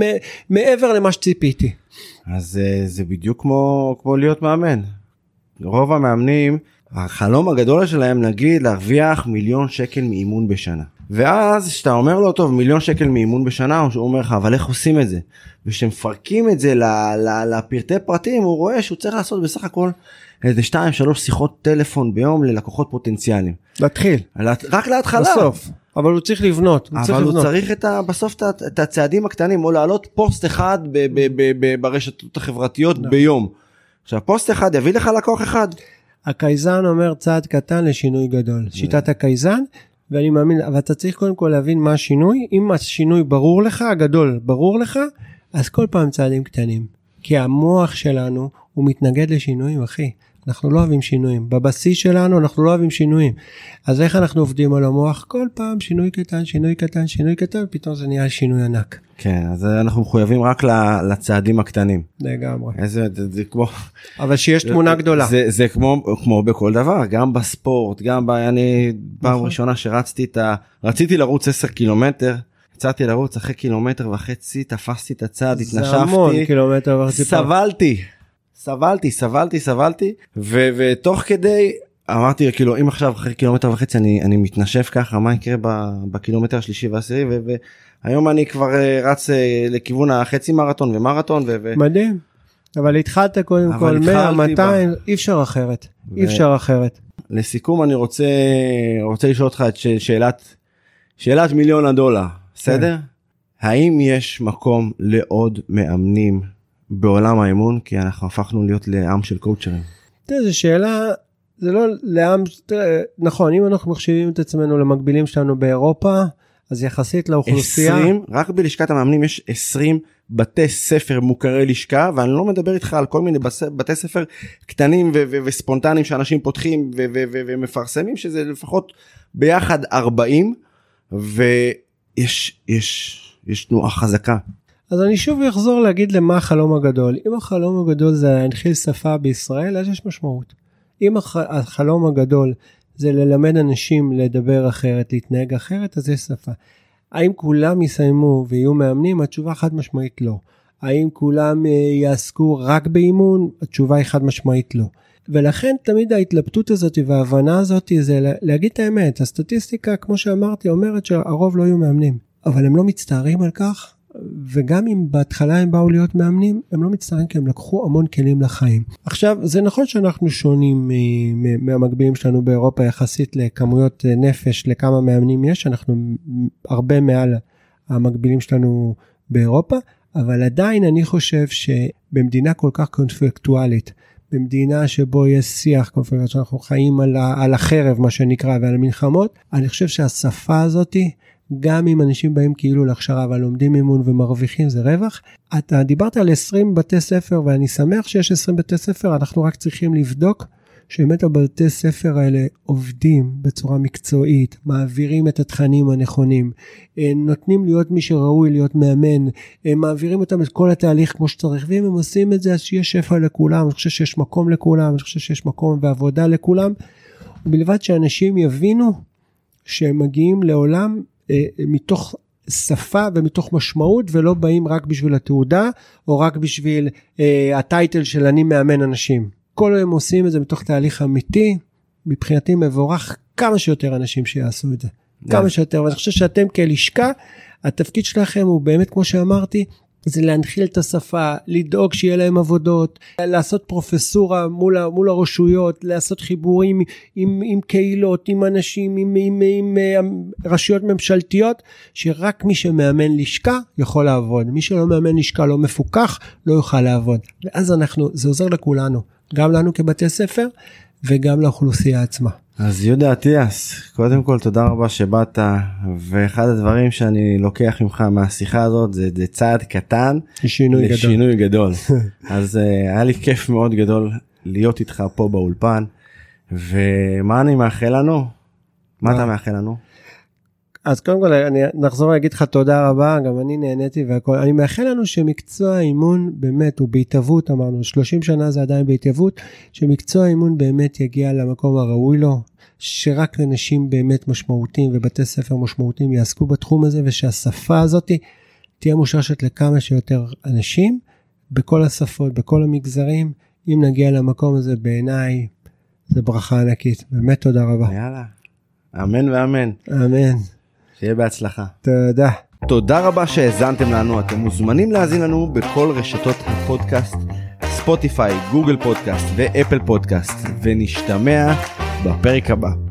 מעבר למה שציפיתי. אז אה, זה בדיוק כמו כמו להיות מאמן. רוב המאמנים החלום הגדול שלהם נגיד להרוויח מיליון שקל מאימון בשנה. ואז כשאתה אומר לו טוב מיליון שקל מאימון בשנה הוא אומר לך אבל איך עושים את זה. וכשמפרקים את זה לפרטי פרטים הוא רואה שהוא צריך לעשות בסך הכל איזה 2-3 שיחות טלפון ביום ללקוחות פוטנציאליים. להתחיל רק להתחלה. בסוף אבל הוא צריך לבנות הוא צריך אבל הוא לבנות. צריך את ה, בסוף את, הצעדים הקטנים או להעלות פוסט אחד ב, ב, ב, ב, ברשתות החברתיות נכון. ביום. עכשיו פוסט אחד יביא לך לקוח אחד. הקייזן אומר צעד קטן לשינוי גדול שיטת הקייזן ואני מאמין אבל אתה צריך קודם כל להבין מה השינוי אם השינוי ברור לך הגדול ברור לך אז כל פעם צעדים קטנים כי המוח שלנו הוא מתנגד לשינויים אחי אנחנו לא אוהבים שינויים בבסיס שלנו אנחנו לא אוהבים שינויים אז איך אנחנו עובדים על המוח כל פעם שינוי קטן שינוי קטן שינוי קטן פתאום זה נהיה שינוי ענק כן אז אנחנו מחויבים רק לצעדים הקטנים. לגמרי איזה זה, זה כמו אבל שיש תמונה גדולה זה, זה כמו כמו בכל דבר גם בספורט גם ב, אני פעם נכון. ראשונה שרצתי את ה... רציתי לרוץ 10 קילומטר. יצאתי לרוץ אחרי קילומטר וחצי תפסתי את המון התנשפתי פעם. סבלתי סבלתי סבלתי סבלתי ו- ותוך כדי אמרתי כאילו אם עכשיו אחרי קילומטר וחצי אני אני מתנשף ככה מה יקרה ב- בקילומטר השלישי והעשירי ו- והיום אני כבר אה, רץ אה, לכיוון החצי מרתון ומרתון ו- ו- מדהים. אבל התחלת קודם אבל כל 100, התחלתי 200, אי אפשר אחרת. אי אפשר אחרת. לסיכום אני רוצה רוצה לשאול אותך את ש- שאלת שאלת מיליון הדולר בסדר האם יש מקום לעוד מאמנים בעולם האימון כי אנחנו הפכנו להיות לעם של קואוצ'רים. תראה, זו שאלה, זה לא לעם, תראה, נכון, אם אנחנו מחשיבים את עצמנו למקבילים שלנו באירופה, אז יחסית לאוכלוסייה, 20 רק בלשכת המאמנים יש 20 בתי ספר מוכרי לשכה ואני לא מדבר איתך על כל מיני בתי ספר קטנים ו- ו- וספונטניים שאנשים פותחים ו- ו- ו- ומפרסמים שזה לפחות ביחד 40 ויש יש יש תנועה חזקה. אז אני שוב אחזור להגיד למה החלום הגדול. אם החלום הגדול זה להנחיל שפה בישראל, אז יש משמעות. אם הח- החלום הגדול זה ללמד אנשים לדבר אחרת, להתנהג אחרת, אז יש שפה. האם כולם יסיימו ויהיו מאמנים? התשובה חד משמעית לא. האם כולם אה, יעסקו רק באימון? התשובה היא חד משמעית לא. ולכן תמיד ההתלבטות הזאת וההבנה הזאת זה לה- להגיד את האמת. הסטטיסטיקה, כמו שאמרתי, אומרת שהרוב לא יהיו מאמנים. אבל הם לא מצטערים על כך, וגם אם בהתחלה הם באו להיות מאמנים, הם לא מצטערים כי הם לקחו המון כלים לחיים. עכשיו, זה נכון שאנחנו שונים מ- מהמקבילים שלנו באירופה יחסית לכמויות אה, נפש, לכמה מאמנים יש, אנחנו הרבה מעל המקבילים שלנו באירופה, אבל עדיין אני חושב שבמדינה כל כך קונפלקטואלית, במדינה שבו יש שיח קונפלקטואלי, שאנחנו חיים על החרב, מה שנקרא, ועל המלחמות, אני חושב שהשפה הזאתי, גם אם אנשים באים כאילו להכשרה אבל לומדים אימון ומרוויחים זה רווח. אתה דיברת על 20 בתי ספר ואני שמח שיש 20 בתי ספר אנחנו רק צריכים לבדוק שבאמת הבתי ספר האלה עובדים בצורה מקצועית, מעבירים את התכנים הנכונים, אה, נותנים להיות מי שראוי להיות מאמן, אה, מעבירים אותם את כל התהליך כמו שצריך, ואם הם עושים את זה אז שיש שפע לכולם, אני חושב שיש מקום לכולם, אני חושב שיש מקום ועבודה לכולם, ובלבד שאנשים יבינו שהם מגיעים לעולם מתוך שפה ומתוך משמעות ולא באים רק בשביל התעודה או רק בשביל אה, הטייטל של אני מאמן אנשים. כל היום עושים את זה מתוך תהליך אמיתי, מבחינתי מבורך כמה שיותר אנשים שיעשו את זה. כמה שיותר, ואני חושב שאתם כלשכה, התפקיד שלכם הוא באמת כמו שאמרתי, זה להנחיל את השפה, לדאוג שיהיה להם עבודות, לעשות פרופסורה מול, מול הרשויות, לעשות חיבורים עם, עם קהילות, עם אנשים, עם, עם, עם, עם רשויות ממשלתיות, שרק מי שמאמן לשכה יכול לעבוד. מי שלא מאמן לשכה לא מפוקח, לא יוכל לעבוד. ואז אנחנו, זה עוזר לכולנו, גם לנו כבתי ספר וגם לאוכלוסייה עצמה. אז יהודה אטיאס, קודם כל תודה רבה שבאת, ואחד הדברים שאני לוקח ממך מהשיחה הזאת זה, זה צעד קטן לשינוי לשינוי גדול. גדול. אז uh, היה לי כיף מאוד גדול להיות איתך פה באולפן, ומה אני מאחל לנו? מה אתה מאחל לנו? אז קודם כל אני נחזור להגיד לך תודה רבה גם אני נהניתי והכל אני מאחל לנו שמקצוע האימון באמת הוא בהתהוות אמרנו 30 שנה זה עדיין בהתהוות שמקצוע האימון באמת יגיע למקום הראוי לו שרק אנשים באמת משמעותיים ובתי ספר משמעותיים יעסקו בתחום הזה ושהשפה הזאת תהיה מושרשת לכמה שיותר אנשים בכל השפות בכל המגזרים אם נגיע למקום הזה בעיניי זה ברכה ענקית באמת תודה רבה. יאללה אמן ואמן. אמן. שיהיה בהצלחה. תודה. תודה רבה שהאזנתם לנו, אתם מוזמנים להאזין לנו בכל רשתות הפודקאסט, ספוטיפיי, גוגל פודקאסט ואפל פודקאסט, ונשתמע בפרק הבא.